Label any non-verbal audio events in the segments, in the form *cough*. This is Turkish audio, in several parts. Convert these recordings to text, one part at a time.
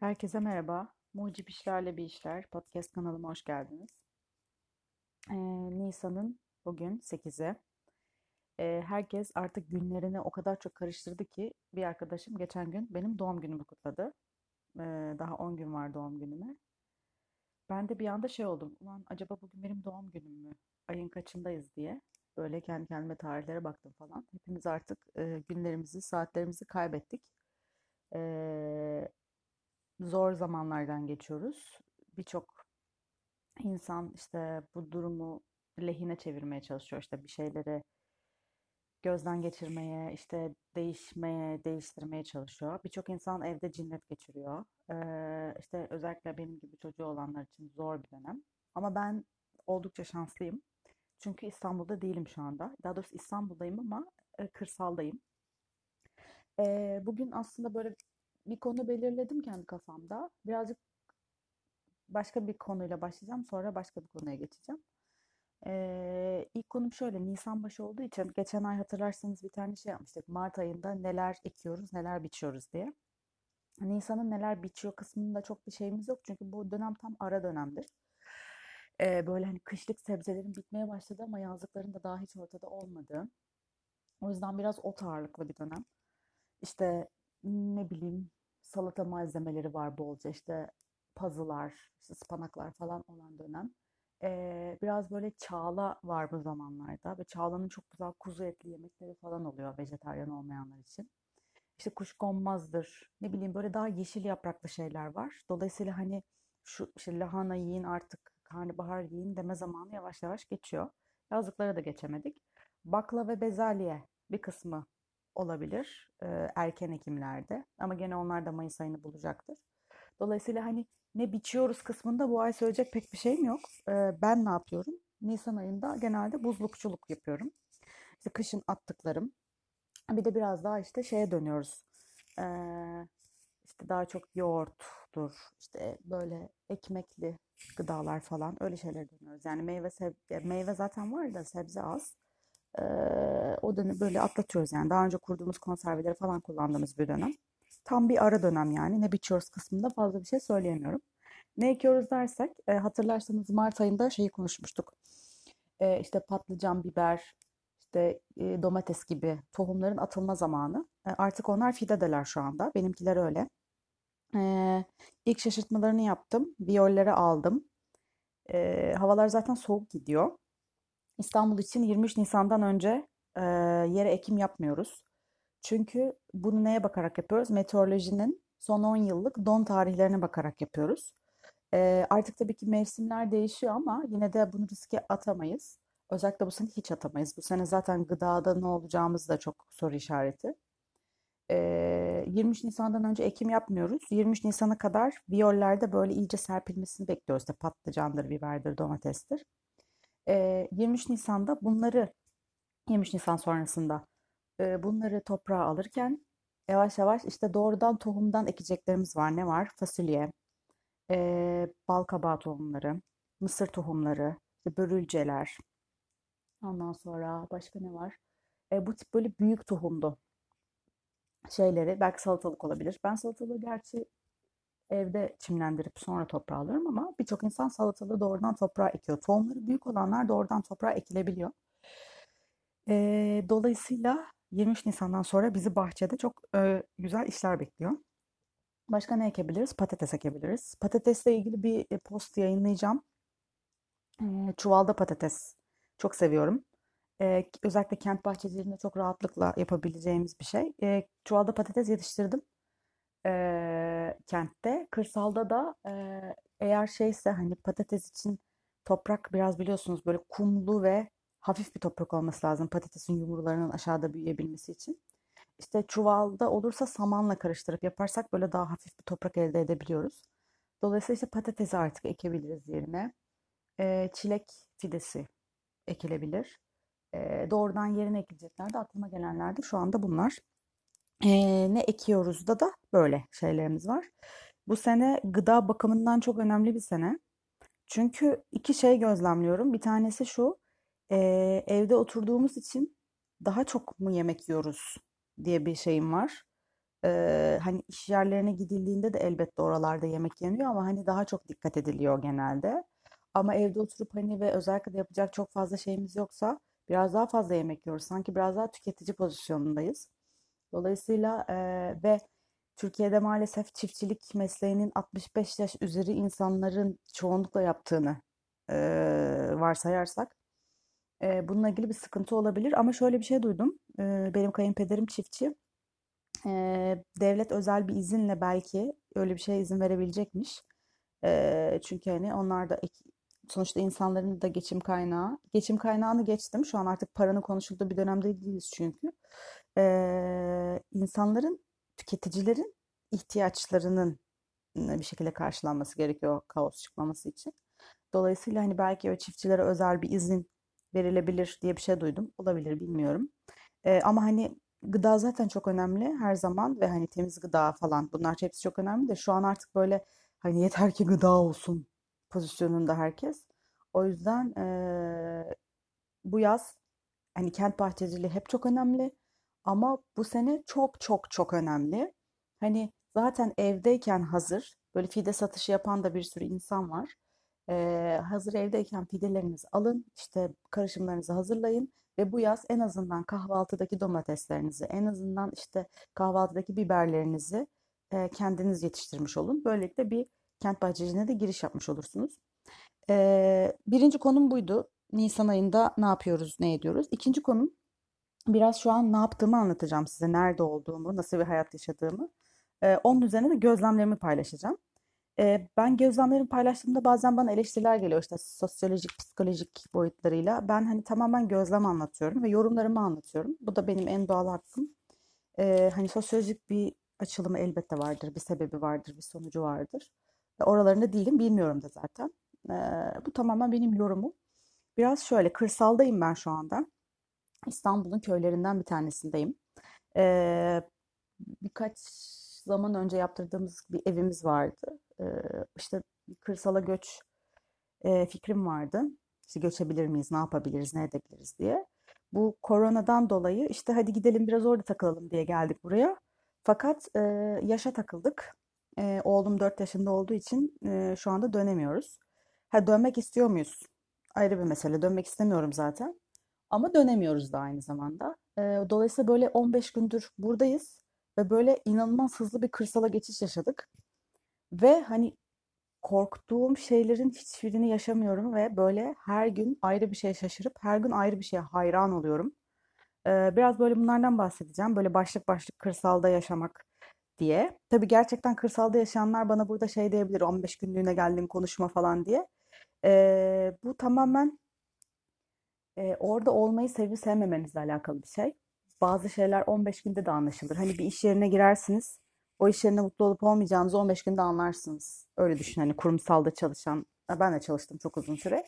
Herkese merhaba. Mucip İşlerle Bir İşler podcast kanalıma hoş geldiniz. Ee, Nisan'ın bugün 8'i. Ee, herkes artık günlerini o kadar çok karıştırdı ki bir arkadaşım geçen gün benim doğum günümü kutladı. Ee, daha 10 gün var doğum günüme. Ben de bir anda şey oldum. Ulan acaba bugün benim doğum günüm mü? Ayın kaçındayız diye. Böyle kendi kendime tarihlere baktım falan. Hepimiz artık e, günlerimizi, saatlerimizi kaybettik. Ee, zor zamanlardan geçiyoruz. Birçok insan işte bu durumu lehine çevirmeye çalışıyor. İşte bir şeyleri gözden geçirmeye, işte değişmeye, değiştirmeye çalışıyor. Birçok insan evde cinnet geçiriyor. Ee, işte özellikle benim gibi çocuğu olanlar için zor bir dönem. Ama ben oldukça şanslıyım. Çünkü İstanbul'da değilim şu anda. Daha doğrusu İstanbul'dayım ama e, kırsaldayım. Ee, bugün aslında böyle bir konu belirledim kendi kafamda. Birazcık başka bir konuyla başlayacağım. Sonra başka bir konuya geçeceğim. Ee, ilk konum şöyle. Nisan başı olduğu için geçen ay hatırlarsanız bir tane şey yapmıştık. Mart ayında neler ekiyoruz, neler biçiyoruz diye. Nisan'ın neler biçiyor kısmında çok bir şeyimiz yok. Çünkü bu dönem tam ara dönemdir. Ee, böyle hani kışlık sebzelerin bitmeye başladı ama yazlıkların da daha hiç ortada olmadığı. O yüzden biraz ot ağırlıklı bir dönem. İşte ne bileyim salata malzemeleri var bolca işte pazılar, işte ıspanaklar falan olan dönem. Ee, biraz böyle çağla var bu zamanlarda ve çağlanın çok güzel kuzu etli yemekleri falan oluyor vejetaryen olmayanlar için. İşte kuşkonmazdır, ne bileyim böyle daha yeşil yapraklı şeyler var. Dolayısıyla hani şu işte lahana yiyin artık karnabahar yiyin deme zamanı yavaş yavaş geçiyor. Yazlıklara da geçemedik. Bakla ve bezelye bir kısmı olabilir e, erken ekimlerde ama gene onlar da Mayıs ayını bulacaktır. Dolayısıyla hani ne biçiyoruz kısmında bu ay söyleyecek pek bir şeyim yok. E, ben ne yapıyorum? Nisan ayında genelde buzlukçuluk yapıyorum. İşte kışın attıklarım. Bir de biraz daha işte şeye dönüyoruz. E, işte daha çok yoğurttur, işte böyle ekmekli gıdalar falan öyle şeyler dönüyoruz. Yani meyve sebze, meyve zaten var da sebze az. Ee, o dönemi böyle atlatıyoruz yani. Daha önce kurduğumuz konserveleri falan kullandığımız bir dönem. Tam bir ara dönem yani. Ne biçiyoruz kısmında fazla bir şey söyleyemiyorum. Ne ekiyoruz dersek e, hatırlarsanız Mart ayında şeyi konuşmuştuk. E, işte patlıcan, biber, işte e, domates gibi tohumların atılma zamanı. E, artık onlar fidedeler şu anda. Benimkiler öyle. E, ilk şaşırtmalarını yaptım. Viyolleri aldım. E, havalar zaten soğuk gidiyor. İstanbul için 23 Nisan'dan önce e, yere ekim yapmıyoruz. Çünkü bunu neye bakarak yapıyoruz? Meteorolojinin son 10 yıllık don tarihlerine bakarak yapıyoruz. E, artık tabii ki mevsimler değişiyor ama yine de bunu riske atamayız. Özellikle bu sene hiç atamayız. Bu sene zaten gıdada ne olacağımız da çok soru işareti. E, 23 Nisan'dan önce ekim yapmıyoruz. 23 Nisan'a kadar viyollerde böyle iyice serpilmesini bekliyoruz. İşte patlıcandır, biberdir, domatestir. 23 Nisan'da bunları 23 Nisan sonrasında bunları toprağa alırken yavaş yavaş işte doğrudan tohumdan ekeceklerimiz var. Ne var? Fasulye, bal kabağı tohumları, mısır tohumları, işte börülceler. Ondan sonra başka ne var? bu tip böyle büyük tohumlu şeyleri belki salatalık olabilir. Ben salatalığı gerçi evde çimlendirip sonra toprağa alıyorum ama birçok insan salatalığı doğrudan toprağa ekiyor. Tohumları büyük olanlar doğrudan toprağa ekilebiliyor. E, dolayısıyla 23 Nisan'dan sonra bizi bahçede çok e, güzel işler bekliyor. Başka ne ekebiliriz? Patates ekebiliriz. Patatesle ilgili bir post yayınlayacağım. E, çuvalda patates çok seviyorum. E, özellikle kent bahçelerinde çok rahatlıkla yapabileceğimiz bir şey. E, çuvalda patates yetiştirdim e, kentte. Kırsalda da e, eğer şeyse hani patates için toprak biraz biliyorsunuz böyle kumlu ve hafif bir toprak olması lazım patatesin yumrularının aşağıda büyüyebilmesi için. İşte çuvalda olursa samanla karıştırıp yaparsak böyle daha hafif bir toprak elde edebiliyoruz. Dolayısıyla işte patatesi artık ekebiliriz yerine. E, çilek fidesi ekilebilir. E, doğrudan yerine ekilecekler de aklıma gelenler de şu anda bunlar. Eee, ne ekiyoruz da da böyle şeylerimiz var. Bu sene gıda bakımından çok önemli bir sene. Çünkü iki şey gözlemliyorum. Bir tanesi şu, eee, evde oturduğumuz için daha çok mu yemek yiyoruz diye bir şeyim var. Ee, hani iş yerlerine gidildiğinde de elbette oralarda yemek yeniyor ama hani daha çok dikkat ediliyor genelde. Ama evde oturup hani ve özellikle de yapacak çok fazla şeyimiz yoksa biraz daha fazla yemek yiyoruz. Sanki biraz daha tüketici pozisyonundayız. Dolayısıyla eee, ve Türkiye'de maalesef çiftçilik mesleğinin 65 yaş üzeri insanların çoğunlukla yaptığını eee, varsayarsak eee, bununla ilgili bir sıkıntı olabilir. Ama şöyle bir şey duydum. Eee, benim kayınpederim çiftçi. Eee, devlet özel bir izinle belki öyle bir şeye izin verebilecekmiş. Eee, çünkü hani onlar da sonuçta insanların da geçim kaynağı. Geçim kaynağını geçtim. Şu an artık paranın konuşulduğu bir dönemde değiliz çünkü. Eee, insanların, tüketicilerin ihtiyaçlarının bir şekilde karşılanması gerekiyor kaos çıkmaması için. Dolayısıyla hani belki o çiftçilere özel bir izin verilebilir diye bir şey duydum. Olabilir bilmiyorum. Eee, ama hani gıda zaten çok önemli her zaman ve hani temiz gıda falan bunlar hepsi çok önemli de şu an artık böyle hani yeter ki gıda olsun pozisyonunda herkes. O yüzden eee, bu yaz hani kent bahçeciliği hep çok önemli ama bu sene çok çok çok önemli. Hani zaten evdeyken hazır böyle fide satışı yapan da bir sürü insan var. Ee, hazır evdeyken fidelerinizi alın, işte karışımlarınızı hazırlayın ve bu yaz en azından kahvaltıdaki domateslerinizi, en azından işte kahvaltıdaki biberlerinizi e, kendiniz yetiştirmiş olun. Böylelikle bir kent bahçeciliğine de giriş yapmış olursunuz. Ee, birinci konum buydu. Nisan ayında ne yapıyoruz, ne ediyoruz? İkinci konum biraz şu an ne yaptığımı anlatacağım size, nerede olduğumu, nasıl bir hayat yaşadığımı. Ee, onun üzerine de gözlemlerimi paylaşacağım. Ee, ben gözlemlerimi paylaştığımda bazen bana eleştiriler geliyor işte sosyolojik, psikolojik boyutlarıyla. Ben hani tamamen gözlem anlatıyorum ve yorumlarımı anlatıyorum. Bu da benim en doğal hakkım. Ee, hani sosyolojik bir açılımı elbette vardır, bir sebebi vardır, bir sonucu vardır. Ve oralarında değilim, bilmiyorum da zaten. Ee, bu tamamen benim yorumum. Biraz şöyle, kırsaldayım ben şu anda. İstanbul'un köylerinden bir tanesindeyim. Ee, birkaç zaman önce yaptırdığımız bir evimiz vardı. Ee, işte kırsala göç e, fikrim vardı. İşte göçebilir miyiz, ne yapabiliriz, ne edebiliriz diye. Bu koronadan dolayı işte hadi gidelim biraz orada takılalım diye geldik buraya. Fakat e, yaşa takıldık. E, oğlum 4 yaşında olduğu için e, şu anda dönemiyoruz. Ha dönmek istiyor muyuz? Ayrı bir mesele. Dönmek istemiyorum zaten. Ama dönemiyoruz da aynı zamanda. Dolayısıyla böyle 15 gündür buradayız ve böyle inanılmaz hızlı bir kırsala geçiş yaşadık. Ve hani korktuğum şeylerin hiçbirini yaşamıyorum ve böyle her gün ayrı bir şeye şaşırıp her gün ayrı bir şeye hayran oluyorum. Biraz böyle bunlardan bahsedeceğim. Böyle başlık başlık kırsalda yaşamak diye. Tabii gerçekten kırsalda yaşayanlar bana burada şey diyebilir 15 günlüğüne geldim konuşma falan diye. Ee, bu tamamen e, orada olmayı sevip sevmemenizle alakalı bir şey. Bazı şeyler 15 günde de anlaşılır. Hani bir iş yerine girersiniz. O iş yerinde mutlu olup olmayacağınızı 15 günde anlarsınız. Öyle düşün hani kurumsalda çalışan, ben de çalıştım çok uzun süre.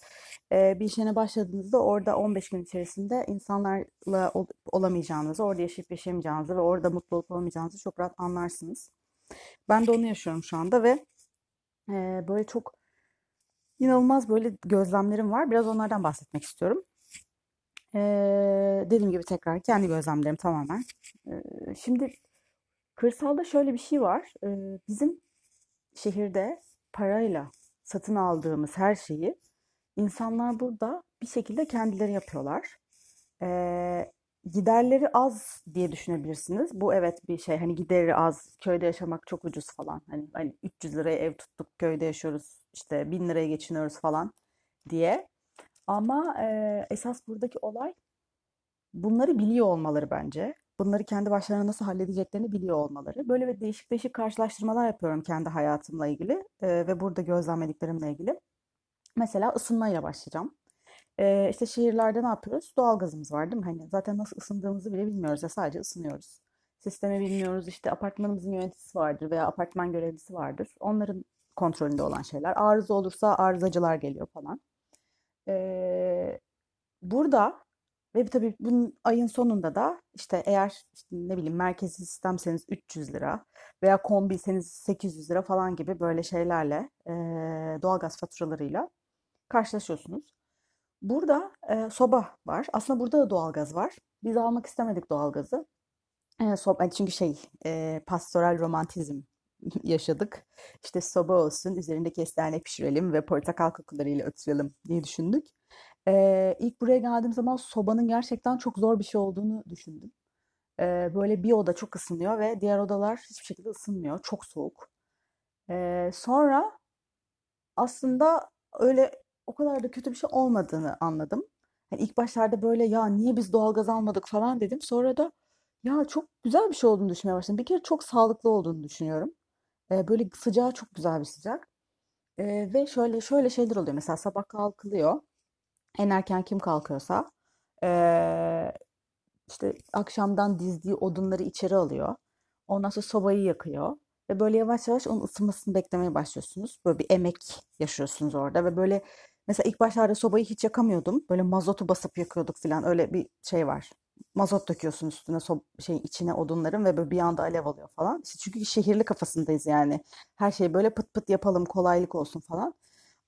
Ee, bir iş yerine başladığınızda orada 15 gün içerisinde insanlarla ol- olamayacağınızı, orada yaşayıp yaşayamayacağınızı ve orada mutlu olup olmayacağınızı çok rahat anlarsınız. Ben de onu yaşıyorum şu anda ve e, böyle çok inanılmaz böyle gözlemlerim var. Biraz onlardan bahsetmek istiyorum. Ee, dediğim gibi tekrar kendi gözlemlerim tamamen. Ee, şimdi kırsalda şöyle bir şey var. Ee, bizim şehirde parayla satın aldığımız her şeyi insanlar burada bir şekilde kendileri yapıyorlar. Ee, giderleri az diye düşünebilirsiniz. Bu evet bir şey. Hani gideri az, köyde yaşamak çok ucuz falan. Hani, hani 300 liraya ev tuttuk, köyde yaşıyoruz, işte 1000 liraya geçiniyoruz falan diye. Ama e, esas buradaki olay bunları biliyor olmaları bence. Bunları kendi başlarına nasıl halledeceklerini biliyor olmaları. Böyle ve değişik değişik karşılaştırmalar yapıyorum kendi hayatımla ilgili e, ve burada gözlemlediklerimle ilgili. Mesela ısınmayla başlayacağım. E, işte şehirlerde ne yapıyoruz? Doğalgazımız var değil mi? Hani zaten nasıl ısındığımızı bile bilmiyoruz ya sadece ısınıyoruz. Sistemi bilmiyoruz. İşte apartmanımızın yöneticisi vardır veya apartman görevlisi vardır. Onların kontrolünde olan şeyler. Arıza olursa arızacılar geliyor falan. Burada ve tabii bunun ayın sonunda da işte eğer işte ne bileyim merkezi sistemseniz 300 lira veya kombiyseniz 800 lira falan gibi böyle şeylerle e, doğalgaz faturalarıyla karşılaşıyorsunuz. Burada e, soba var. Aslında burada da doğalgaz var. Biz almak istemedik doğalgazı. E, sob- çünkü şey e, pastoral romantizm *laughs* yaşadık. İşte soba olsun, üzerinde kestane pişirelim ve portakal kokularıyla ötürelim diye düşündük. E, ilk buraya geldiğim zaman sobanın gerçekten çok zor bir şey olduğunu düşündüm. E, böyle bir oda çok ısınıyor ve diğer odalar hiçbir şekilde ısınmıyor. Çok soğuk. E, sonra aslında öyle o kadar da kötü bir şey olmadığını anladım. Hani ilk başlarda böyle ya niye biz doğalgaz almadık falan dedim. Sonra da ya çok güzel bir şey olduğunu düşünmeye başladım. Bir kere çok sağlıklı olduğunu düşünüyorum. Böyle sıcağı çok güzel bir sıcak. Ee, ve şöyle şöyle şeyler oluyor. Mesela sabah kalkılıyor. En erken kim kalkıyorsa ee, işte akşamdan dizdiği odunları içeri alıyor. Ondan sonra sobayı yakıyor. Ve böyle yavaş yavaş onun ısınmasını beklemeye başlıyorsunuz. Böyle bir emek yaşıyorsunuz orada ve böyle mesela ilk başlarda sobayı hiç yakamıyordum. Böyle mazotu basıp yakıyorduk falan. Öyle bir şey var. Mazot döküyorsun üstüne so şey içine odunların ve böyle bir anda alev alıyor falan. İşte çünkü şehirli kafasındayız yani. Her şey böyle pıt pıt yapalım, kolaylık olsun falan.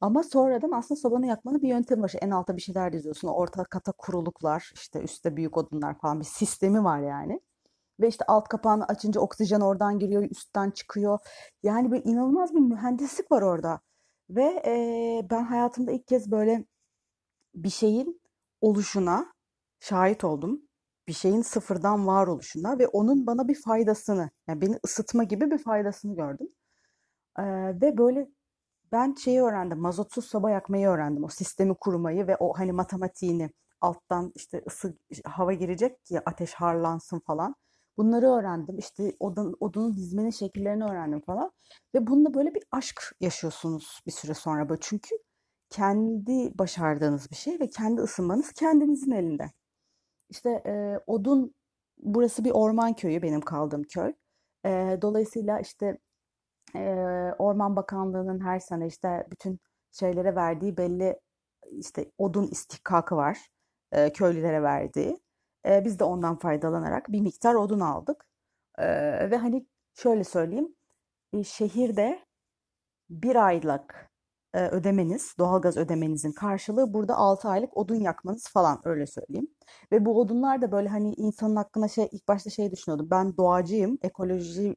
Ama sonradan aslında sobanı yakmanın bir yöntemi var. İşte en alta bir şeyler diziyorsun. Orta kata kuruluklar, işte üstte büyük odunlar falan bir sistemi var yani. Ve işte alt kapağını açınca oksijen oradan giriyor, üstten çıkıyor. Yani böyle inanılmaz bir mühendislik var orada. Ve eee, ben hayatımda ilk kez böyle bir şeyin oluşuna şahit oldum. Bir şeyin sıfırdan var oluşuna ve onun bana bir faydasını, yani beni ısıtma gibi bir faydasını gördüm. Eee, ve böyle ben şeyi öğrendim, mazotsuz soba yakmayı öğrendim. O sistemi kurmayı ve o hani matematiğini alttan işte ısı hava girecek ki ateş harlansın falan. Bunları öğrendim. İşte odun, odunu dizmenin şekillerini öğrendim falan. Ve bununla böyle bir aşk yaşıyorsunuz bir süre sonra böyle. Çünkü kendi başardığınız bir şey ve kendi ısınmanız kendinizin elinde. İşte e, odun burası bir orman köyü benim kaldığım köy. E, dolayısıyla işte Eee, Orman Bakanlığı'nın her sene işte bütün şeylere verdiği belli işte odun istihkakı var. Eee, köylülere verdiği. Eee, biz de ondan faydalanarak bir miktar odun aldık. Eee, ve hani şöyle söyleyeyim. e, şehirde bir aylık e, ödemeniz, doğalgaz ödemenizin karşılığı burada 6 aylık odun yakmanız falan öyle söyleyeyim. Ve bu odunlar da böyle hani insanın hakkında şey ilk başta şey düşünüyordum. Ben doğacıyım, ekoloji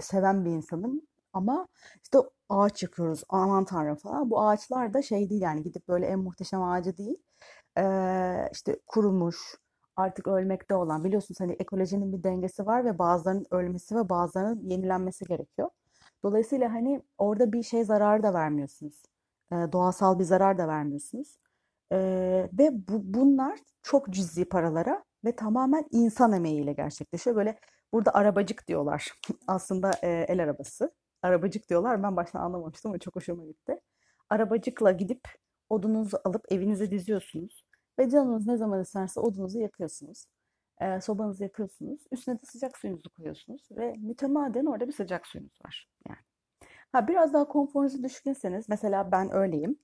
seven bir insanım ama işte ağaç yakıyoruz aman tanrım falan. Bu ağaçlar da şey değil yani gidip böyle en muhteşem ağacı değil. Ee, işte kurumuş artık ölmekte olan biliyorsunuz hani ekolojinin bir dengesi var ve bazılarının ölmesi ve bazılarının yenilenmesi gerekiyor. Dolayısıyla hani orada bir şey zararı da vermiyorsunuz. Ee, doğasal bir zarar da vermiyorsunuz. Ee, ve bu, bunlar çok cüzi paralara ve tamamen insan emeğiyle gerçekleşiyor. Böyle burada arabacık diyorlar. *laughs* Aslında e, el arabası. Arabacık diyorlar. Ben baştan anlamamıştım ama çok hoşuma gitti. Arabacıkla gidip odunuzu alıp evinize diziyorsunuz. Ve canınız ne zaman isterse odunuzu yakıyorsunuz. E, sobanızı yakıyorsunuz. Üstüne de sıcak suyunuzu koyuyorsunuz. Ve mütemadiyen orada bir sıcak suyunuz var. Yani. Ha, biraz daha konforunuzu düşünürseniz, mesela ben öyleyim.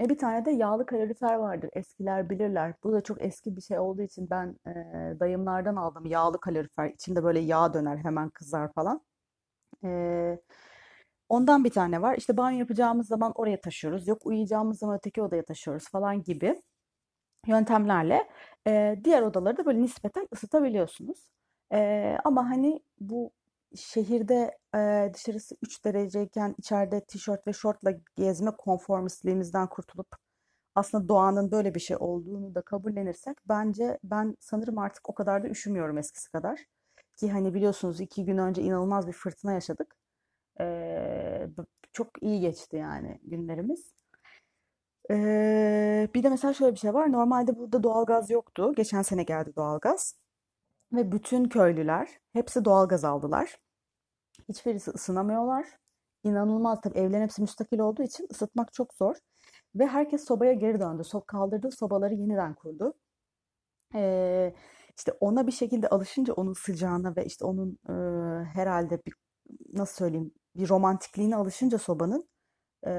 E, bir tane de yağlı kalorifer vardır. Eskiler bilirler. Bu da çok eski bir şey olduğu için ben e, dayımlardan aldım yağlı kalorifer. İçinde böyle yağ döner, hemen kızar falan. E, ondan bir tane var. İşte banyo yapacağımız zaman oraya taşıyoruz. Yok uyuyacağımız zaman öteki odaya taşıyoruz falan gibi yöntemlerle e, diğer odaları da böyle nispeten ısıtabiliyorsunuz. E, ama hani bu şehirde e, dışarısı 3 dereceyken içeride tişört ve şortla gezme konformistliğimizden kurtulup aslında doğanın böyle bir şey olduğunu da kabullenirsek bence ben sanırım artık o kadar da üşümüyorum eskisi kadar. Ki hani biliyorsunuz iki gün önce inanılmaz bir fırtına yaşadık. E, çok iyi geçti yani günlerimiz. E, bir de mesela şöyle bir şey var. Normalde burada doğalgaz yoktu. Geçen sene geldi doğalgaz. Ve bütün köylüler hepsi doğalgaz aldılar. Hiçbirisi ısınamıyorlar. İnanılmaz tabii evlerin hepsi müstakil olduğu için ısıtmak çok zor. Ve herkes sobaya geri döndü. So kaldırdığı sobaları yeniden kurdu. Ee, işte ona bir şekilde alışınca onun sıcağına ve işte onun e, herhalde bir nasıl söyleyeyim bir romantikliğine alışınca sobanın e,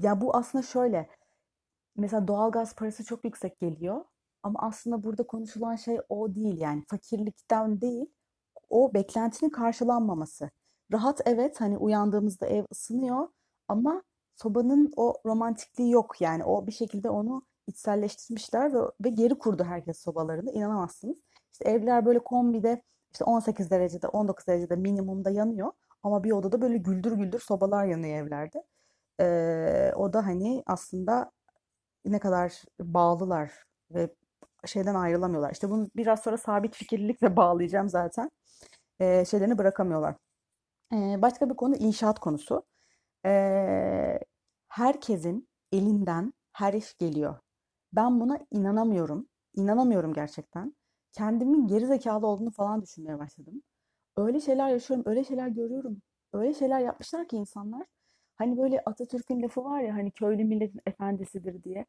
ya bu aslında şöyle mesela doğalgaz parası çok yüksek geliyor ama aslında burada konuşulan şey o değil yani fakirlikten değil o beklentinin karşılanmaması. Rahat evet hani uyandığımızda ev ısınıyor ama sobanın o romantikliği yok yani o bir şekilde onu içselleştirmişler ve, ve geri kurdu herkes sobalarını inanamazsınız. İşte evler böyle kombide işte 18 derecede 19 derecede minimumda yanıyor. Ama bir odada böyle güldür güldür sobalar yanıyor evlerde. Ee, o da hani aslında ne kadar bağlılar ve şeyden ayrılamıyorlar. İşte bunu biraz sonra sabit fikirlilikle *laughs* bağlayacağım zaten. Ee, şeylerini bırakamıyorlar. Ee, başka bir konu inşaat konusu. Ee, herkesin elinden her iş geliyor. Ben buna inanamıyorum. İnanamıyorum gerçekten. Kendimin geri zekalı olduğunu falan düşünmeye başladım. Öyle şeyler yaşıyorum, öyle şeyler görüyorum. Öyle şeyler yapmışlar ki insanlar. Hani böyle Atatürk'ün lafı var ya hani köylü milletin efendisidir diye.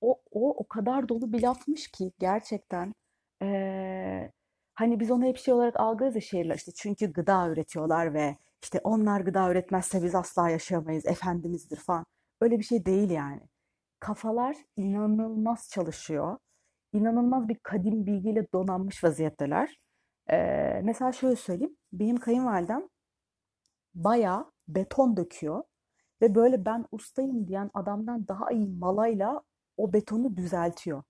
O, o o kadar dolu bir lafmış ki gerçekten. Ee, hani biz onu hep şey olarak algılarız ya şehirler işte çünkü gıda üretiyorlar ve işte onlar gıda üretmezse biz asla yaşayamayız, efendimizdir falan. Öyle bir şey değil yani. Kafalar inanılmaz çalışıyor. İnanılmaz bir kadim bilgiyle donanmış vaziyetteler. Ee, mesela şöyle söyleyeyim. Benim kayınvalidem bayağı beton döküyor ve böyle ben ustayım diyen adamdan daha iyi malayla o betonu düzeltiyor.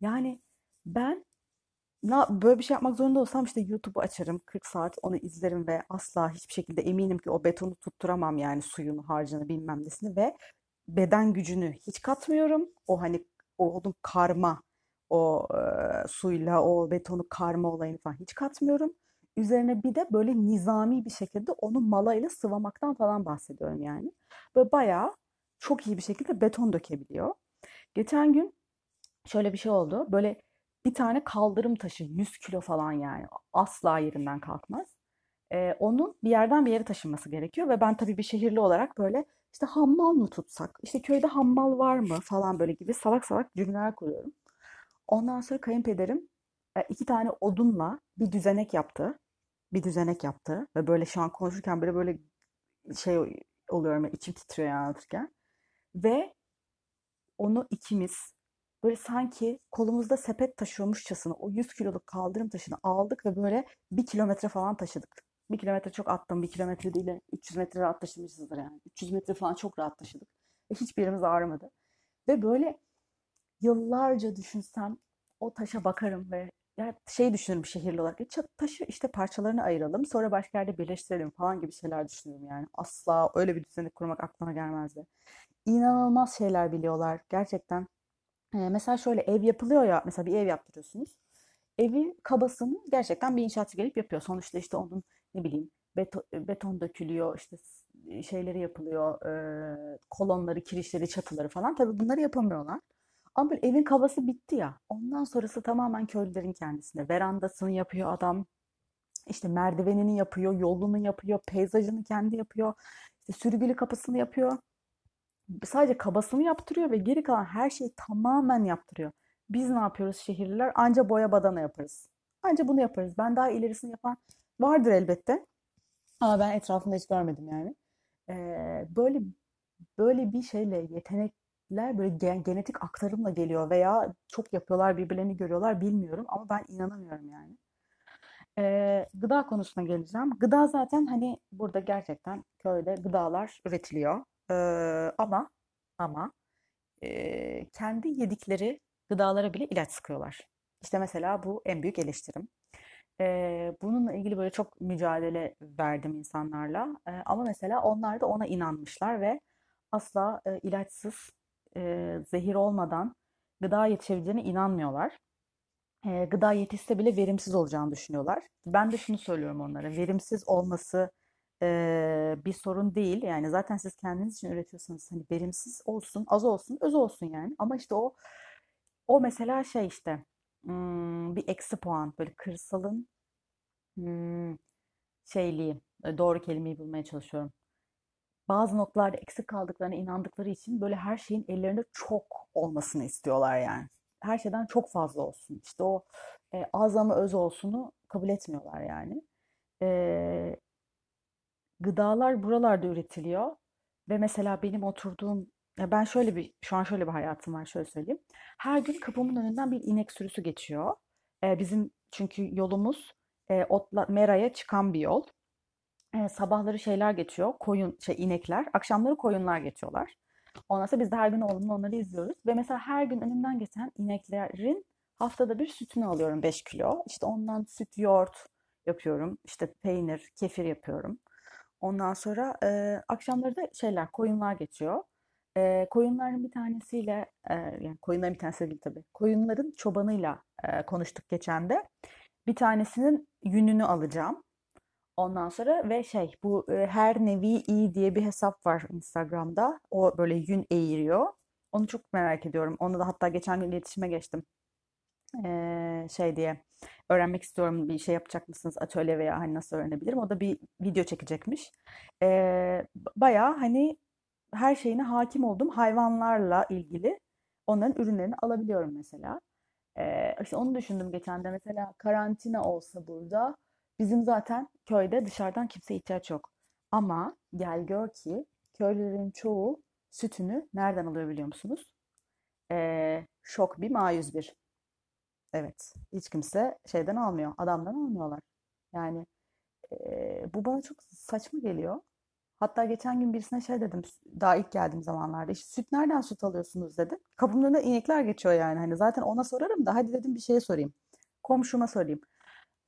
Yani ben na, böyle bir şey yapmak zorunda olsam işte YouTube'u açarım, 40 saat onu izlerim ve asla hiçbir şekilde eminim ki o betonu tutturamam yani suyunu, harcını bilmem nesini ve beden gücünü hiç katmıyorum. O hani o onun karma, o e, suyla o betonu karma olayını falan hiç katmıyorum. Üzerine bir de böyle nizami bir şekilde onu malayla sıvamaktan falan bahsediyorum yani. Böyle bayağı çok iyi bir şekilde beton dökebiliyor. Geçen gün şöyle bir şey oldu. Böyle bir tane kaldırım taşı 100 kilo falan yani asla yerinden kalkmaz. Ee, onun bir yerden bir yere taşınması gerekiyor ve ben tabii bir şehirli olarak böyle işte hammal mı tutsak, işte köyde hammal var mı falan böyle gibi salak salak cümleler kuruyorum. Ondan sonra kayınpederim iki tane odunla bir düzenek yaptı. Bir düzenek yaptı ve böyle şu an konuşurken böyle böyle şey oluyorum, içim titriyor yani anlatırken. Ve onu ikimiz böyle sanki kolumuzda sepet taşıyormuşçasına o 100 kiloluk kaldırım taşını aldık ve böyle bir kilometre falan taşıdık. Bir kilometre çok attım, bir kilometre değil de 300 metre rahat taşımışızdır yani. 300 metre falan çok rahat taşıdık. Ve hiçbir yerimiz ağrımadı. Ve böyle yıllarca düşünsem o taşa bakarım ve ya şey düşünürüm şehirli olarak. E, taşı işte parçalarını ayıralım sonra başka yerde birleştirelim falan gibi şeyler düşünürüm yani. Asla öyle bir düzenek kurmak aklıma gelmezdi. İnanılmaz şeyler biliyorlar gerçekten. Ee, mesela şöyle ev yapılıyor ya mesela bir ev yaptırıyorsunuz. Evi kabasını gerçekten bir inşaatçı gelip yapıyor. Sonuçta işte onun ne bileyim beton, beton dökülüyor işte şeyleri yapılıyor e, kolonları, kirişleri, çatıları falan. Tabii bunları yapamıyorlar. Ama böyle evin kabası bitti ya. Ondan sonrası tamamen köylülerin kendisinde. Verandasını yapıyor adam. İşte merdivenini yapıyor, yolunu yapıyor, peyzajını kendi yapıyor. İşte sürgülü kapısını yapıyor. Sadece kabasını yaptırıyor ve geri kalan her şeyi tamamen yaptırıyor. Biz ne yapıyoruz şehirliler? Anca boya badana yaparız. Anca bunu yaparız. Ben daha ilerisini yapan vardır elbette. Ama ben etrafında hiç görmedim yani. Ee, böyle böyle bir şeyle yetenek böyle gen- genetik aktarımla geliyor veya çok yapıyorlar birbirlerini görüyorlar bilmiyorum ama ben inanamıyorum yani. Ee, gıda konusuna geleceğim. Gıda zaten hani burada gerçekten köyde gıdalar üretiliyor. Ee, ama ama e, kendi yedikleri gıdalara bile ilaç sıkıyorlar. İşte mesela bu en büyük eleştirim. Ee, bununla ilgili böyle çok mücadele verdim insanlarla. Ee, ama mesela onlar da ona inanmışlar ve asla e, ilaçsız e, zehir olmadan gıda yetişebileceğine inanmıyorlar. E, gıda yetişse bile verimsiz olacağını düşünüyorlar. Ben de şunu söylüyorum onlara. Verimsiz olması e, bir sorun değil. Yani zaten siz kendiniz için üretiyorsanız hani verimsiz olsun, az olsun, öz olsun yani. Ama işte o o mesela şey işte hmm, bir eksi puan böyle kırsalın hmm, şeyliği doğru kelimeyi bulmaya çalışıyorum bazı noktalarda eksik kaldıklarına inandıkları için böyle her şeyin ellerinde çok olmasını istiyorlar yani. Her şeyden çok fazla olsun. İşte o e, az ama öz olsunu kabul etmiyorlar yani. E, gıdalar buralarda üretiliyor ve mesela benim oturduğum ya ben şöyle bir şu an şöyle bir hayatım var şöyle söyleyeyim. Her gün kapımın önünden bir inek sürüsü geçiyor. E, bizim çünkü yolumuz e, otla, Mera'ya çıkan bir yol. Eee, sabahları şeyler geçiyor, koyun, şey inekler, akşamları koyunlar geçiyorlar. Ondan sonra biz de her gün oğlumla onları izliyoruz ve mesela her gün önümden geçen ineklerin haftada bir sütünü alıyorum 5 kilo. İşte ondan süt, yoğurt yapıyorum. İşte peynir, kefir yapıyorum. Ondan sonra e, akşamları da şeyler, koyunlar geçiyor. E, koyunların bir tanesiyle, e, yani koyunların bir tanesi değil tabii. Koyunların çobanıyla e, konuştuk geçen de. Bir tanesinin yününü alacağım. Ondan sonra ve şey bu e, her nevi iyi diye bir hesap var Instagram'da. O böyle yün eğiriyor. Onu çok merak ediyorum. Onu da hatta geçen gün iletişime geçtim. Ee, şey diye öğrenmek istiyorum bir şey yapacak mısınız atölye veya hani nasıl öğrenebilirim? O da bir video çekecekmiş. Ee, bayağı hani her şeyine hakim oldum. Hayvanlarla ilgili onların ürünlerini alabiliyorum mesela. Ee, işte onu düşündüm geçen de mesela karantina olsa burada bizim zaten köyde dışarıdan kimseye ihtiyaç yok. Ama gel gör ki köylülerin çoğu sütünü nereden alıyor biliyor musunuz? Ee, şok bir A101. Evet. Hiç kimse şeyden almıyor. Adamdan almıyorlar. Yani e, bu bana çok saçma geliyor. Hatta geçen gün birisine şey dedim. Daha ilk geldiğim zamanlarda. işte süt nereden süt alıyorsunuz dedim. Kapımın önünde inekler geçiyor yani. Hani zaten ona sorarım da hadi dedim bir şeye sorayım. Komşuma sorayım.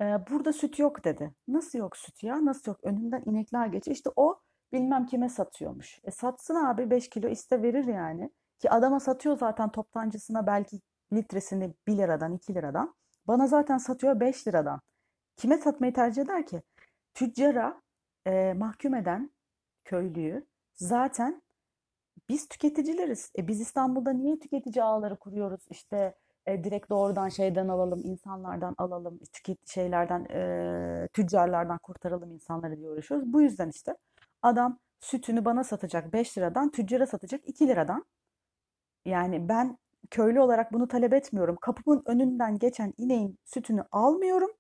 Burada süt yok dedi. Nasıl yok süt ya? Nasıl yok? Önümden inekler geçiyor. İşte o bilmem kime satıyormuş. E satsın abi 5 kilo iste verir yani. Ki adama satıyor zaten toptancısına belki litresini 1 liradan 2 liradan. Bana zaten satıyor 5 liradan. Kime satmayı tercih eder ki? Tüccara e, mahkum eden köylüyü zaten biz tüketicileriz. E, biz İstanbul'da niye tüketici ağları kuruyoruz? İşte e, direkt doğrudan şeyden alalım, insanlardan alalım, tüket şeylerden, e, tüccarlardan kurtaralım insanları diye uğraşıyoruz. Bu yüzden işte adam sütünü bana satacak 5 liradan, tüccara satacak 2 liradan. Yani ben köylü olarak bunu talep etmiyorum. Kapımın önünden geçen ineğin sütünü almıyorum.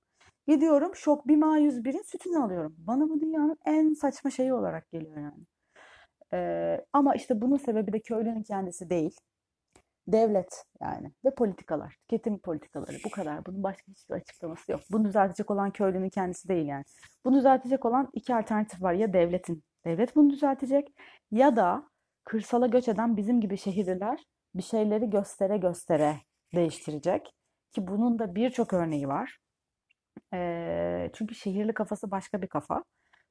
Gidiyorum şok Bima 101'in sütünü alıyorum. Bana bu dünyanın en saçma şeyi olarak geliyor yani. Ee, ama işte bunun sebebi de köylünün kendisi değil. Devlet yani ve politikalar, tüketim politikaları bu kadar. Bunun başka hiçbir açıklaması yok. Bunu düzeltecek olan köylünün kendisi değil yani. Bunu düzeltecek olan iki alternatif var. Ya devletin, devlet bunu düzeltecek ya da kırsala göç eden bizim gibi şehirliler bir şeyleri göstere göstere değiştirecek. Ki bunun da birçok örneği var. E, çünkü şehirli kafası başka bir kafa.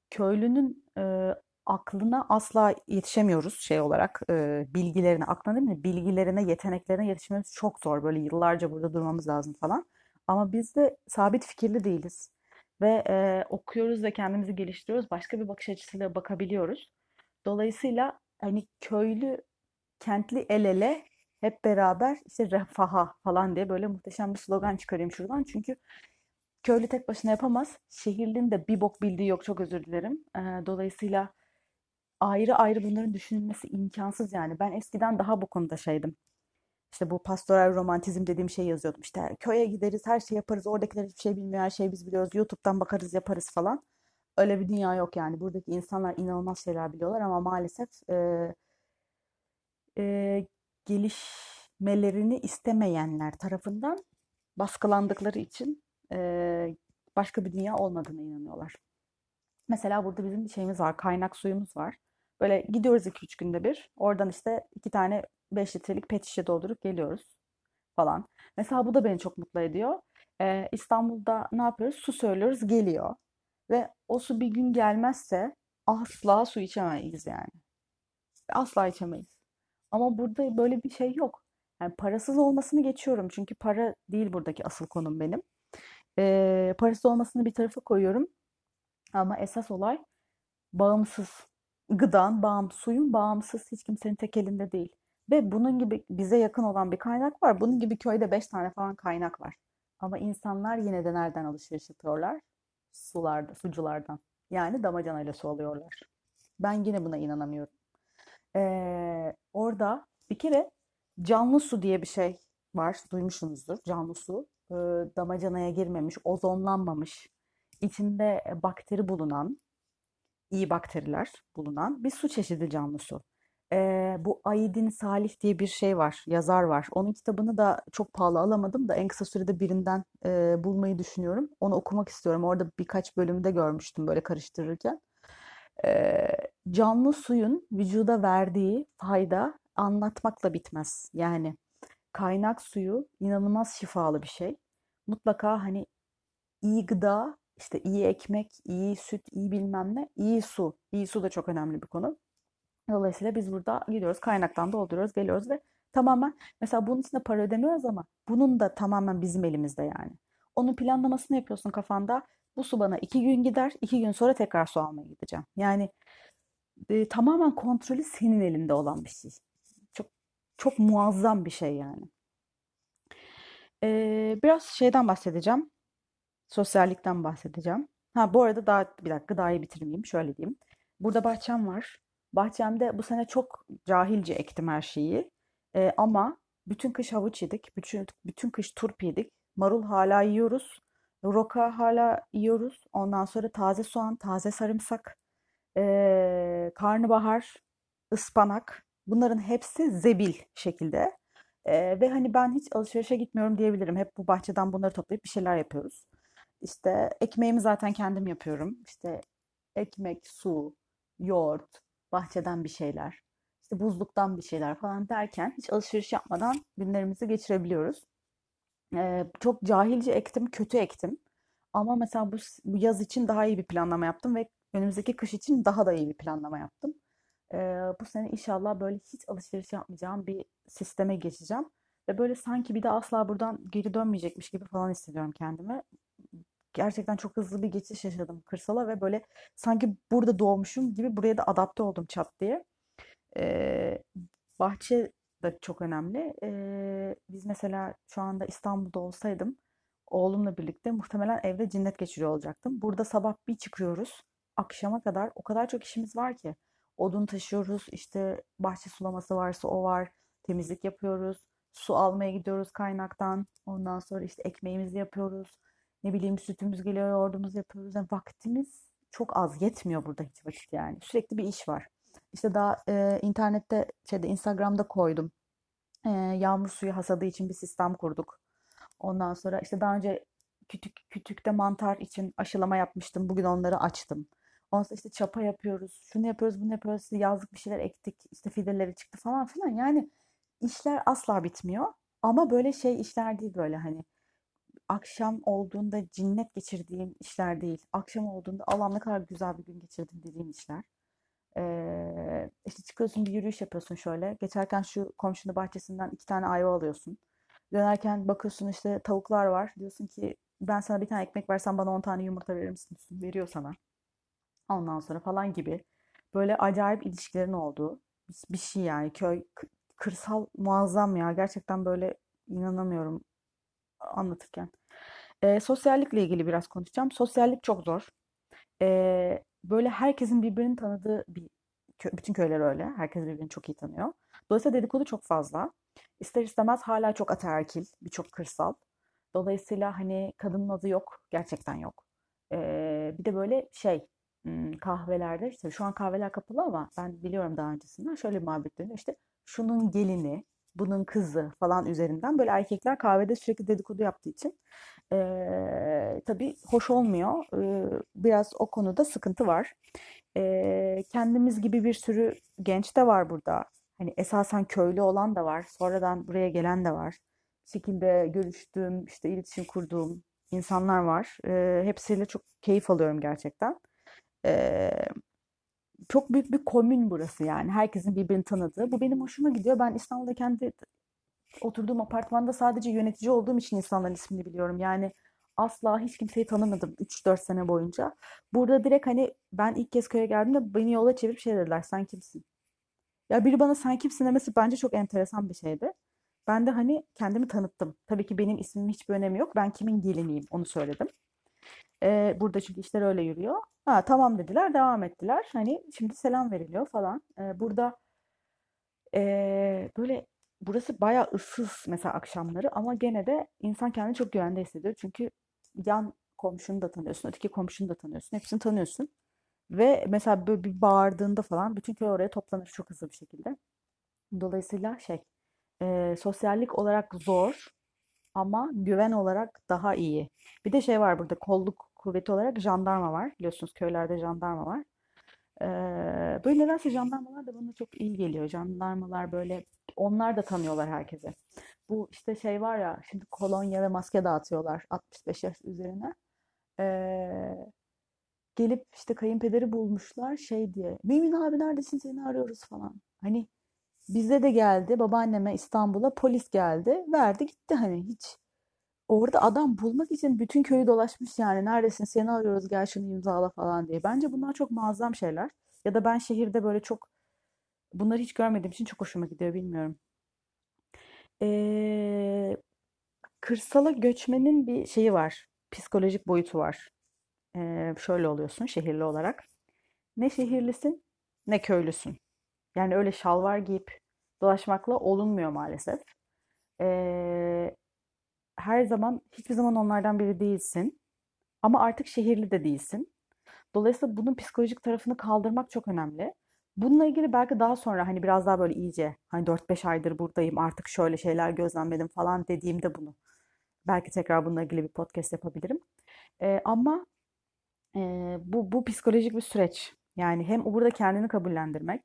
Köylünün e, aklına asla yetişemiyoruz şey olarak e, bilgilerine, aklına değil mi? Bilgilerine, yeteneklerine yetişmemiz çok zor. Böyle yıllarca burada durmamız lazım falan. Ama biz de sabit fikirli değiliz. Ve e, okuyoruz ve kendimizi geliştiriyoruz. Başka bir bakış açısıyla bakabiliyoruz. Dolayısıyla hani köylü, kentli el ele hep beraber işte refaha falan diye böyle muhteşem bir slogan çıkarayım şuradan. Çünkü köylü tek başına yapamaz. Şehirlinin de bir bok bildiği yok çok özür dilerim. dolayısıyla ayrı ayrı bunların düşünülmesi imkansız yani. Ben eskiden daha bu konuda şeydim. İşte bu pastoral romantizm dediğim şey yazıyordum. İşte köye gideriz, her şey yaparız. Oradakiler hiçbir şey bilmiyor, her şeyi biz biliyoruz. YouTube'dan bakarız, yaparız falan. Öyle bir dünya yok yani. Buradaki insanlar inanılmaz şeyler biliyorlar ama maalesef e, e, gelişmelerini istemeyenler tarafından baskılandıkları için e, başka bir dünya olmadığına inanıyorlar. Mesela burada bizim bir şeyimiz var, kaynak suyumuz var. Böyle gidiyoruz 2-3 günde bir. Oradan işte iki tane 5 litrelik pet şişe doldurup geliyoruz falan. Mesela bu da beni çok mutlu ediyor. Ee, İstanbul'da ne yapıyoruz? Su söylüyoruz, geliyor. Ve o su bir gün gelmezse asla su içemeyiz yani. Asla içemeyiz. Ama burada böyle bir şey yok. Yani parasız olmasını geçiyorum. Çünkü para değil buradaki asıl konum benim. Ee, parasız olmasını bir tarafa koyuyorum. Ama esas olay bağımsız. Gıdan, bağımsız, suyun bağımsız hiç kimsenin tek elinde değil. Ve bunun gibi bize yakın olan bir kaynak var. Bunun gibi köyde beş tane falan kaynak var. Ama insanlar yine de nereden alışveriş yapıyorlar? Sularda, suculardan. Yani damacanayla su alıyorlar. Ben yine buna inanamıyorum. Ee, orada bir kere canlı su diye bir şey var. Duymuşsunuzdur. Canlı su. Ee, damacanaya girmemiş, ozonlanmamış, içinde bakteri bulunan, iyi bakteriler bulunan bir su çeşidi canlı su. Ee, bu Aydin Salih diye bir şey var, yazar var. Onun kitabını da çok pahalı alamadım da en kısa sürede birinden e, bulmayı düşünüyorum. Onu okumak istiyorum. Orada birkaç bölümde görmüştüm böyle karıştırırken canlı suyun vücuda verdiği fayda anlatmakla bitmez. Yani kaynak suyu inanılmaz şifalı bir şey. Mutlaka hani iyi gıda, işte iyi ekmek, iyi süt, iyi bilmem ne, iyi su. İyi su da çok önemli bir konu. Dolayısıyla biz burada gidiyoruz kaynaktan dolduruyoruz, geliyoruz ve tamamen mesela bunun için de para ödemiyoruz ama bunun da tamamen bizim elimizde yani. Onun planlamasını yapıyorsun kafanda. Bu su bana iki gün gider, iki gün sonra tekrar su almaya gideceğim. Yani e, tamamen kontrolü senin elinde olan bir şey. Çok çok muazzam bir şey yani. Ee, biraz şeyden bahsedeceğim. Sosyallikten bahsedeceğim. Ha bu arada daha bir dakika daha iyi bitirmeyeyim. Şöyle diyeyim. Burada bahçem var. Bahçemde bu sene çok cahilce ektim her şeyi. Ee, ama bütün kış havuç yedik. Bütün, bütün kış turp yedik. Marul hala yiyoruz. Roka hala yiyoruz. Ondan sonra taze soğan, taze sarımsak, ee, karnabahar, ıspanak. Bunların hepsi zebil şekilde. Ee, ve hani ben hiç alışverişe gitmiyorum diyebilirim. Hep bu bahçeden bunları toplayıp bir şeyler yapıyoruz. İşte ekmeğimi zaten kendim yapıyorum. İşte ekmek, su, yoğurt, bahçeden bir şeyler, işte buzluktan bir şeyler falan derken hiç alışveriş yapmadan günlerimizi geçirebiliyoruz. Ee, çok cahilce ektim, kötü ektim. Ama mesela bu, bu yaz için daha iyi bir planlama yaptım ve önümüzdeki kış için daha da iyi bir planlama yaptım. Ee, bu sene inşallah böyle hiç alışveriş yapmayacağım bir sisteme geçeceğim. Ve böyle sanki bir de asla buradan geri dönmeyecekmiş gibi falan hissediyorum kendimi. Gerçekten çok hızlı bir geçiş yaşadım kırsala ve böyle sanki burada doğmuşum gibi buraya da adapte oldum çat diye. Ee, bahçe de çok önemli. Ee, biz mesela şu anda İstanbul'da olsaydım oğlumla birlikte muhtemelen evde cinnet geçiriyor olacaktım. Burada sabah bir çıkıyoruz. Akşama kadar o kadar çok işimiz var ki. Odun taşıyoruz, işte bahçe sulaması varsa o var. Temizlik yapıyoruz. Su almaya gidiyoruz kaynaktan. Ondan sonra işte ekmeğimizi yapıyoruz. Ne bileyim sütümüz geliyor, yoğurdumuzu yapıyoruz. Yani vaktimiz çok az. Yetmiyor burada hiç vakit yani. Sürekli bir iş var. İşte daha e, internette, şeyde Instagram'da koydum. E, yağmur suyu hasadı için bir sistem kurduk. Ondan sonra işte daha önce kütük kütükte mantar için aşılama yapmıştım. Bugün onları açtım. Ondan sonra işte çapa yapıyoruz. Şunu yapıyoruz, bunu yapıyoruz. İşte yazlık bir şeyler ektik. İşte fideleri çıktı falan filan. Yani işler asla bitmiyor. Ama böyle şey işler değil böyle hani akşam olduğunda cinnet geçirdiğim işler değil. Akşam olduğunda Allah'ım ne kadar güzel bir gün geçirdim dediğim işler. Ee, işte çıkıyorsun bir yürüyüş yapıyorsun şöyle. Geçerken şu komşunun bahçesinden iki tane ayva alıyorsun. Dönerken bakıyorsun işte tavuklar var. Diyorsun ki ben sana bir tane ekmek versem bana on tane yumurta verir misin? Veriyor sana. Ondan sonra falan gibi. Böyle acayip ilişkilerin olduğu bir şey yani. Köy, kırsal muazzam ya. Gerçekten böyle inanamıyorum anlatırken. E, sosyallikle ilgili biraz konuşacağım. Sosyallik çok zor. E, böyle herkesin birbirini tanıdığı bir bütün köyler öyle. Herkes birbirini çok iyi tanıyor. Dolayısıyla dedikodu çok fazla. İster istemez hala çok ataerkil, birçok kırsal. Dolayısıyla hani kadının adı yok, gerçekten yok. Ee, bir de böyle şey kahvelerde işte şu an kahveler kapalı ama ben biliyorum daha öncesinden şöyle bir muhabbet dönüyor. İşte şunun gelini, bunun kızı falan üzerinden böyle erkekler kahvede sürekli dedikodu yaptığı için e, tabii hoş olmuyor. E, biraz o konuda sıkıntı var. E, kendimiz gibi bir sürü genç de var burada. Hani esasen köylü olan da var. Sonradan buraya gelen de var. Bir şekilde görüştüğüm, işte iletişim kurduğum insanlar var. E, hepsiyle çok keyif alıyorum gerçekten. E, çok büyük bir komün burası yani. Herkesin birbirini tanıdığı. Bu benim hoşuma gidiyor. Ben İstanbul'da kendi oturduğum apartmanda sadece yönetici olduğum için insanların ismini biliyorum. Yani asla hiç kimseyi tanımadım 3-4 sene boyunca. Burada direkt hani ben ilk kez köye geldiğimde beni yola çevirip şey dediler. Sen kimsin? Ya biri bana sen kimsin demesi bence çok enteresan bir şeydi. Ben de hani kendimi tanıttım. Tabii ki benim ismimin hiçbir önemi yok. Ben kimin geliniyim onu söyledim. Ee, burada çünkü işler öyle yürüyor. Ha tamam dediler, devam ettiler. Hani şimdi selam veriliyor falan. Ee, burada ee, böyle burası bayağı ıssız mesela akşamları ama gene de insan kendini çok güvende hissediyor. Çünkü yan komşunu da tanıyorsun, öteki komşunu da tanıyorsun. Hepsini tanıyorsun. Ve mesela böyle bir bağırdığında falan bütün köy oraya toplanır çok hızlı bir şekilde. Dolayısıyla şey, e, sosyallik olarak zor ama güven olarak daha iyi. Bir de şey var burada kolluk kuvveti olarak jandarma var. Biliyorsunuz köylerde jandarma var. Ee, böyle nedense jandarmalar da bana çok iyi geliyor. Jandarmalar böyle onlar da tanıyorlar herkese. Bu işte şey var ya şimdi kolonya ve maske dağıtıyorlar 65 yaş üzerine. Ee, gelip işte kayınpederi bulmuşlar şey diye. Mümin abi neredesin seni arıyoruz falan. Hani bize de geldi babaanneme İstanbul'a polis geldi verdi gitti hani hiç. Orada adam bulmak için bütün köyü dolaşmış yani neredesin seni arıyoruz gel şunu imzala falan diye. Bence bunlar çok muazzam şeyler. Ya da ben şehirde böyle çok bunları hiç görmediğim için çok hoşuma gidiyor bilmiyorum. Ee, kırsala göçmenin bir şeyi var. Psikolojik boyutu var. Ee, şöyle oluyorsun şehirli olarak. Ne şehirlisin ne köylüsün. Yani öyle şalvar giyip dolaşmakla olunmuyor maalesef. Ee, her zaman hiçbir zaman onlardan biri değilsin. Ama artık şehirli de değilsin. Dolayısıyla bunun psikolojik tarafını kaldırmak çok önemli. Bununla ilgili belki daha sonra hani biraz daha böyle iyice hani 4-5 aydır buradayım artık şöyle şeyler gözlemledim falan dediğimde bunu belki tekrar bununla ilgili bir podcast yapabilirim. Ee, ama e, bu bu psikolojik bir süreç. Yani hem burada kendini kabullendirmek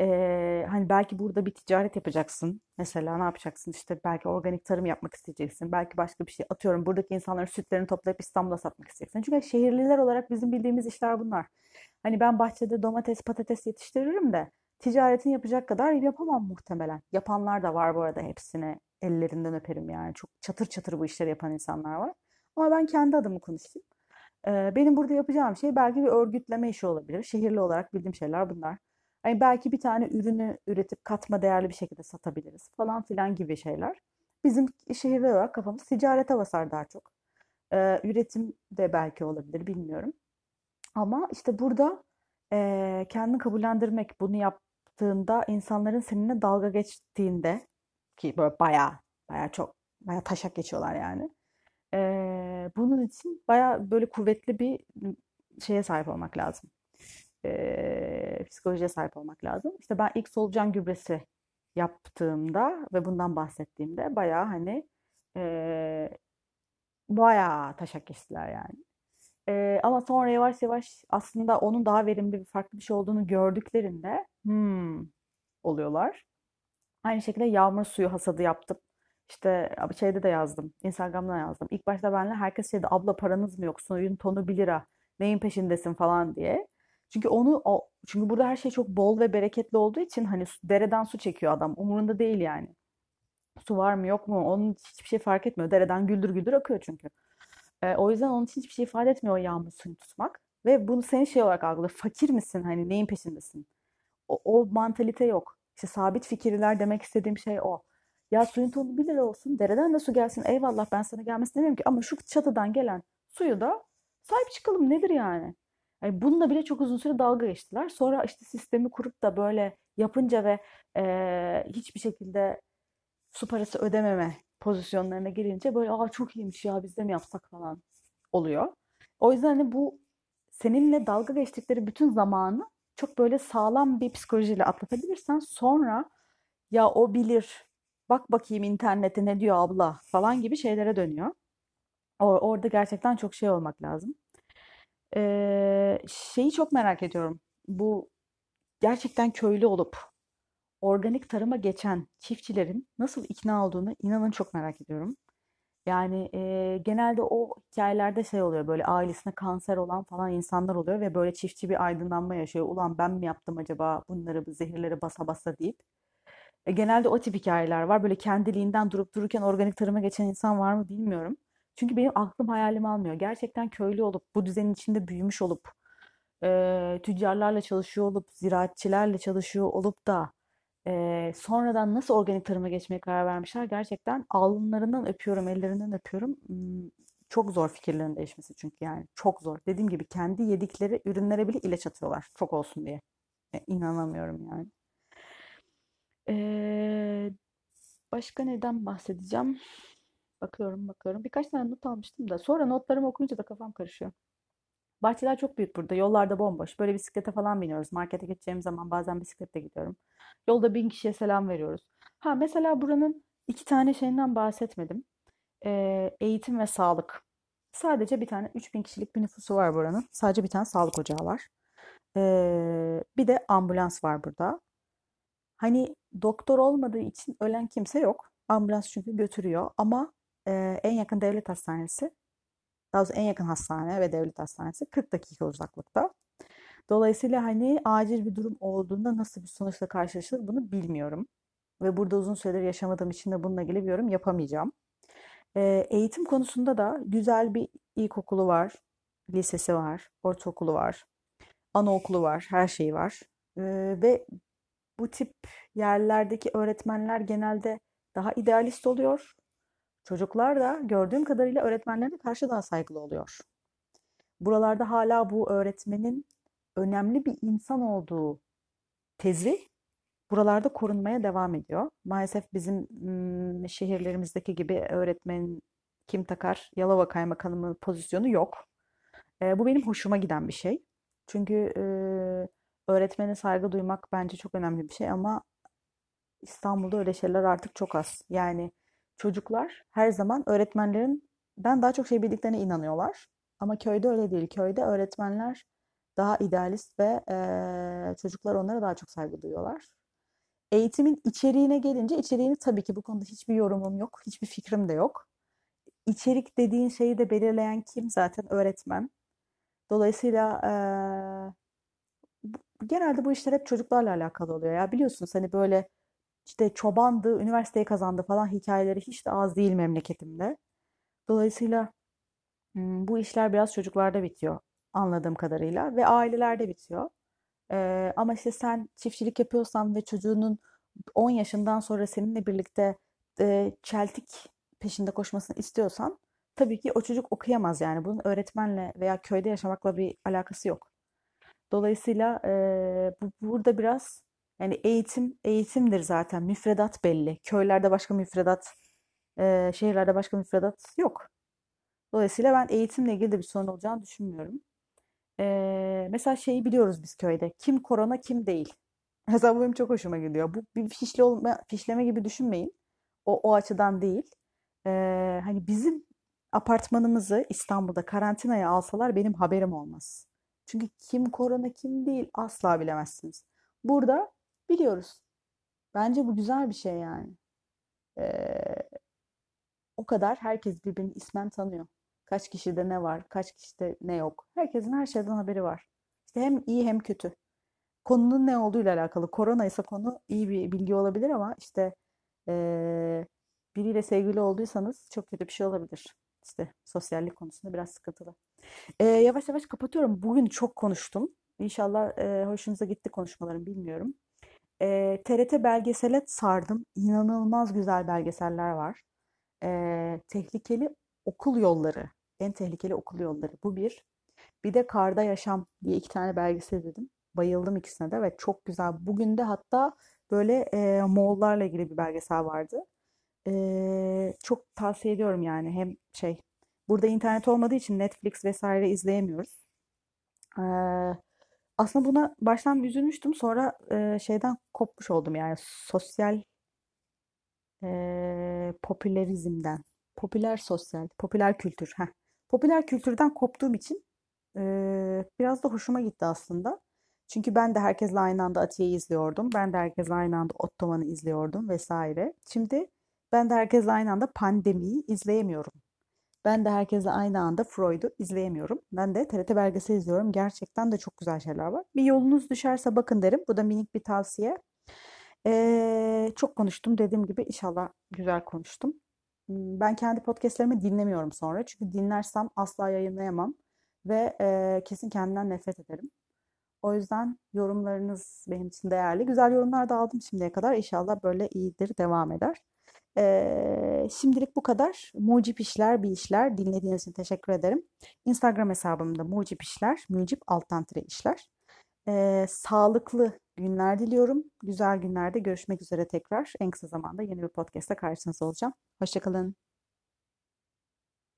ee, hani belki burada bir ticaret yapacaksın. Mesela ne yapacaksın? İşte belki organik tarım yapmak isteyeceksin. Belki başka bir şey. Atıyorum buradaki insanların sütlerini toplayıp İstanbul'a satmak isteyeceksin. Çünkü şehirliler olarak bizim bildiğimiz işler bunlar. Hani ben bahçede domates, patates yetiştiririm de ticaretini yapacak kadar yapamam muhtemelen. Yapanlar da var bu arada hepsine ellerinden öperim yani. Çok çatır çatır bu işleri yapan insanlar var. Ama ben kendi adımı konuşayım. Ee, benim burada yapacağım şey belki bir örgütleme işi olabilir. Şehirli olarak bildiğim şeyler bunlar. Hani belki bir tane ürünü üretip katma değerli bir şekilde satabiliriz falan filan gibi şeyler. Bizim şehirli olarak kafamız ticarete basar daha çok. Ee, üretim de belki olabilir bilmiyorum. Ama işte burada e, kendini kabullendirmek bunu yaptığında insanların seninle dalga geçtiğinde ki böyle bayağı bayağı çok bayağı taşak geçiyorlar yani. E, bunun için bayağı böyle kuvvetli bir şeye sahip olmak lazım e, psikolojiye sahip olmak lazım. İşte ben ilk solucan gübresi yaptığımda ve bundan bahsettiğimde bayağı hani e, bayağı taşak geçtiler yani. E, ama sonra yavaş yavaş aslında onun daha verimli bir farklı bir şey olduğunu gördüklerinde hmm, oluyorlar. Aynı şekilde yağmur suyu hasadı yaptım. İşte şeyde de yazdım. Instagram'da yazdım. İlk başta benle herkes şeydi abla paranız mı yok? Suyun tonu 1 lira. Neyin peşindesin falan diye. Çünkü onu o çünkü burada her şey çok bol ve bereketli olduğu için hani dereden su çekiyor adam. Umurunda değil yani. Su var mı yok mu? Onun hiçbir şey fark etmiyor. Dereden güldür güldür akıyor çünkü. E, o yüzden onun için hiçbir şey ifade etmiyor yağmur suyunu tutmak. Ve bunu senin şey olarak algılıyor. Fakir misin? Hani neyin peşindesin? O, o mantalite yok. İşte sabit fikirler demek istediğim şey o. Ya suyun tonu 1 lira olsun. Dereden de su gelsin. Eyvallah ben sana gelmesin demiyorum ki. Ama şu çatıdan gelen suyu da sahip çıkalım. Nedir yani? Yani bununla bile çok uzun süre dalga geçtiler. Sonra işte sistemi kurup da böyle yapınca ve e, hiçbir şekilde su parası ödememe pozisyonlarına girince böyle aa çok iyiymiş ya biz de mi yapsak falan oluyor. O yüzden hani bu seninle dalga geçtikleri bütün zamanı çok böyle sağlam bir psikolojiyle atlatabilirsen sonra ya o bilir bak bakayım internette ne diyor abla falan gibi şeylere dönüyor. Orada gerçekten çok şey olmak lazım. Ee, şeyi çok merak ediyorum. Bu gerçekten köylü olup organik tarıma geçen çiftçilerin nasıl ikna olduğunu inanın çok merak ediyorum. Yani e, genelde o hikayelerde şey oluyor böyle ailesine kanser olan falan insanlar oluyor ve böyle çiftçi bir aydınlanma yaşıyor. Ulan ben mi yaptım acaba bunları bu zehirleri basa basa deyip. E, genelde o tip hikayeler var. Böyle kendiliğinden durup dururken organik tarıma geçen insan var mı bilmiyorum. Çünkü benim aklım hayalim almıyor. Gerçekten köylü olup, bu düzenin içinde büyümüş olup, e, tüccarlarla çalışıyor olup, ziraatçilerle çalışıyor olup da e, sonradan nasıl organik tarıma geçmeye karar vermişler? Gerçekten alnlarından öpüyorum, ellerinden öpüyorum. Çok zor fikirlerin değişmesi çünkü yani çok zor. Dediğim gibi kendi yedikleri ürünlere bile ilaç atıyorlar çok olsun diye. E, inanamıyorum yani. Ee, başka neden bahsedeceğim? Bakıyorum bakıyorum. Birkaç tane not almıştım da. Sonra notlarımı okuyunca da kafam karışıyor. Bahçeler çok büyük burada. Yollarda bomboş. Böyle bisiklete falan biniyoruz. Markete geçeceğim zaman bazen bisikletle gidiyorum. Yolda bin kişiye selam veriyoruz. Ha mesela buranın iki tane şeyinden bahsetmedim. Ee, eğitim ve sağlık. Sadece bir tane 3000 kişilik bir nüfusu var buranın. Sadece bir tane sağlık ocağı var. Ee, bir de ambulans var burada. Hani doktor olmadığı için ölen kimse yok. Ambulans çünkü götürüyor ama e, en yakın devlet hastanesi, daha doğrusu en yakın hastane ve devlet hastanesi 40 dakika uzaklıkta. Dolayısıyla hani acil bir durum olduğunda nasıl bir sonuçla karşılaşılır bunu bilmiyorum. Ve burada uzun süredir yaşamadığım için de bununla ilgili bir yorum yapamayacağım. E, eğitim konusunda da güzel bir ilkokulu var, lisesi var, ortaokulu var, anaokulu var, her şeyi var. E, ve bu tip yerlerdeki öğretmenler genelde daha idealist oluyor. Çocuklar da gördüğüm kadarıyla öğretmenlerine karşı daha saygılı oluyor. Buralarda hala bu öğretmenin önemli bir insan olduğu tezi buralarda korunmaya devam ediyor. Maalesef bizim şehirlerimizdeki gibi öğretmen kim takar Yalova Kaymakamı pozisyonu yok. E, bu benim hoşuma giden bir şey. Çünkü e, öğretmene saygı duymak bence çok önemli bir şey ama İstanbul'da öyle şeyler artık çok az. Yani çocuklar her zaman öğretmenlerinden daha çok şey bildiklerine inanıyorlar. Ama köyde öyle değil. Köyde öğretmenler daha idealist ve e, çocuklar onlara daha çok saygı duyuyorlar. Eğitimin içeriğine gelince içeriğini tabii ki bu konuda hiçbir yorumum yok, hiçbir fikrim de yok. İçerik dediğin şeyi de belirleyen kim zaten öğretmen. Dolayısıyla e, genelde bu işler hep çocuklarla alakalı oluyor ya. Biliyorsunuz hani böyle işte çobandı, üniversiteyi kazandı falan hikayeleri hiç de az değil memleketimde. Dolayısıyla bu işler biraz çocuklarda bitiyor anladığım kadarıyla ve ailelerde bitiyor. Ee, ama işte sen çiftçilik yapıyorsan ve çocuğunun 10 yaşından sonra seninle birlikte e, çeltik peşinde koşmasını istiyorsan tabii ki o çocuk okuyamaz yani. Bunun öğretmenle veya köyde yaşamakla bir alakası yok. Dolayısıyla e, bu, burada biraz yani eğitim eğitimdir zaten. Müfredat belli. Köylerde başka müfredat, e, şehirlerde başka müfredat yok. Dolayısıyla ben eğitimle ilgili de bir sorun olacağını düşünmüyorum. E, mesela şeyi biliyoruz biz köyde. Kim korona kim değil. *laughs* Mesela bu benim çok hoşuma gidiyor. Bu bir fişle olma, fişleme gibi düşünmeyin. O, o açıdan değil. E, hani bizim apartmanımızı İstanbul'da karantinaya alsalar benim haberim olmaz. Çünkü kim korona kim değil asla bilemezsiniz. Burada biliyoruz. Bence bu güzel bir şey yani. Ee, o kadar herkes birbirini ismen tanıyor. Kaç kişide ne var, kaç kişide ne yok. Herkesin her şeyden haberi var. İşte hem iyi hem kötü. Konunun ne olduğuyla alakalı. Korona ise konu iyi bir bilgi olabilir ama işte ee, biriyle sevgili olduysanız çok kötü bir şey olabilir. İşte sosyallik konusunda biraz sıkıntılı. Ee, yavaş yavaş kapatıyorum. Bugün çok konuştum. İnşallah e, hoşunuza gitti konuşmalarım bilmiyorum. E, TRT belgesele sardım. İnanılmaz güzel belgeseller var. E, tehlikeli okul yolları. En tehlikeli okul yolları. Bu bir. Bir de Karda Yaşam diye iki tane belgesel dedim. Bayıldım ikisine de ve çok güzel. Bugün de hatta böyle e, Moğollarla ilgili bir belgesel vardı. E, çok tavsiye ediyorum yani. Hem şey burada internet olmadığı için Netflix vesaire izleyemiyoruz. E, aslında buna baştan bir üzülmüştüm. Sonra e, şeyden kopmuş oldum yani sosyal e, popülerizmden. Popüler sosyal, popüler kültür. Heh. Popüler kültürden koptuğum için e, biraz da hoşuma gitti aslında. Çünkü ben de herkesle aynı anda Atiye'yi izliyordum. Ben de herkesle aynı anda Ottoman'ı izliyordum vesaire. Şimdi ben de herkesle aynı anda pandemiyi izleyemiyorum. Ben de herkesle aynı anda Freud'u izleyemiyorum. Ben de TRT belgesel izliyorum. Gerçekten de çok güzel şeyler var. Bir yolunuz düşerse bakın derim. Bu da minik bir tavsiye. Ee, çok konuştum. Dediğim gibi inşallah güzel konuştum. Hmm, ben kendi podcastlerimi dinlemiyorum sonra. Çünkü dinlersem asla yayınlayamam. Ve e, kesin kendimden nefret ederim. O yüzden yorumlarınız benim için değerli. Güzel yorumlar da aldım şimdiye kadar. İnşallah böyle iyidir, devam eder. Ee, şimdilik bu kadar. Mucip işler, bir işler. Dinlediğiniz için teşekkür ederim. Instagram hesabımda mucip işler, mucip alttan tire işler. Ee, sağlıklı günler diliyorum. Güzel günlerde görüşmek üzere tekrar. En kısa zamanda yeni bir podcast'ta karşınızda olacağım. Hoşçakalın.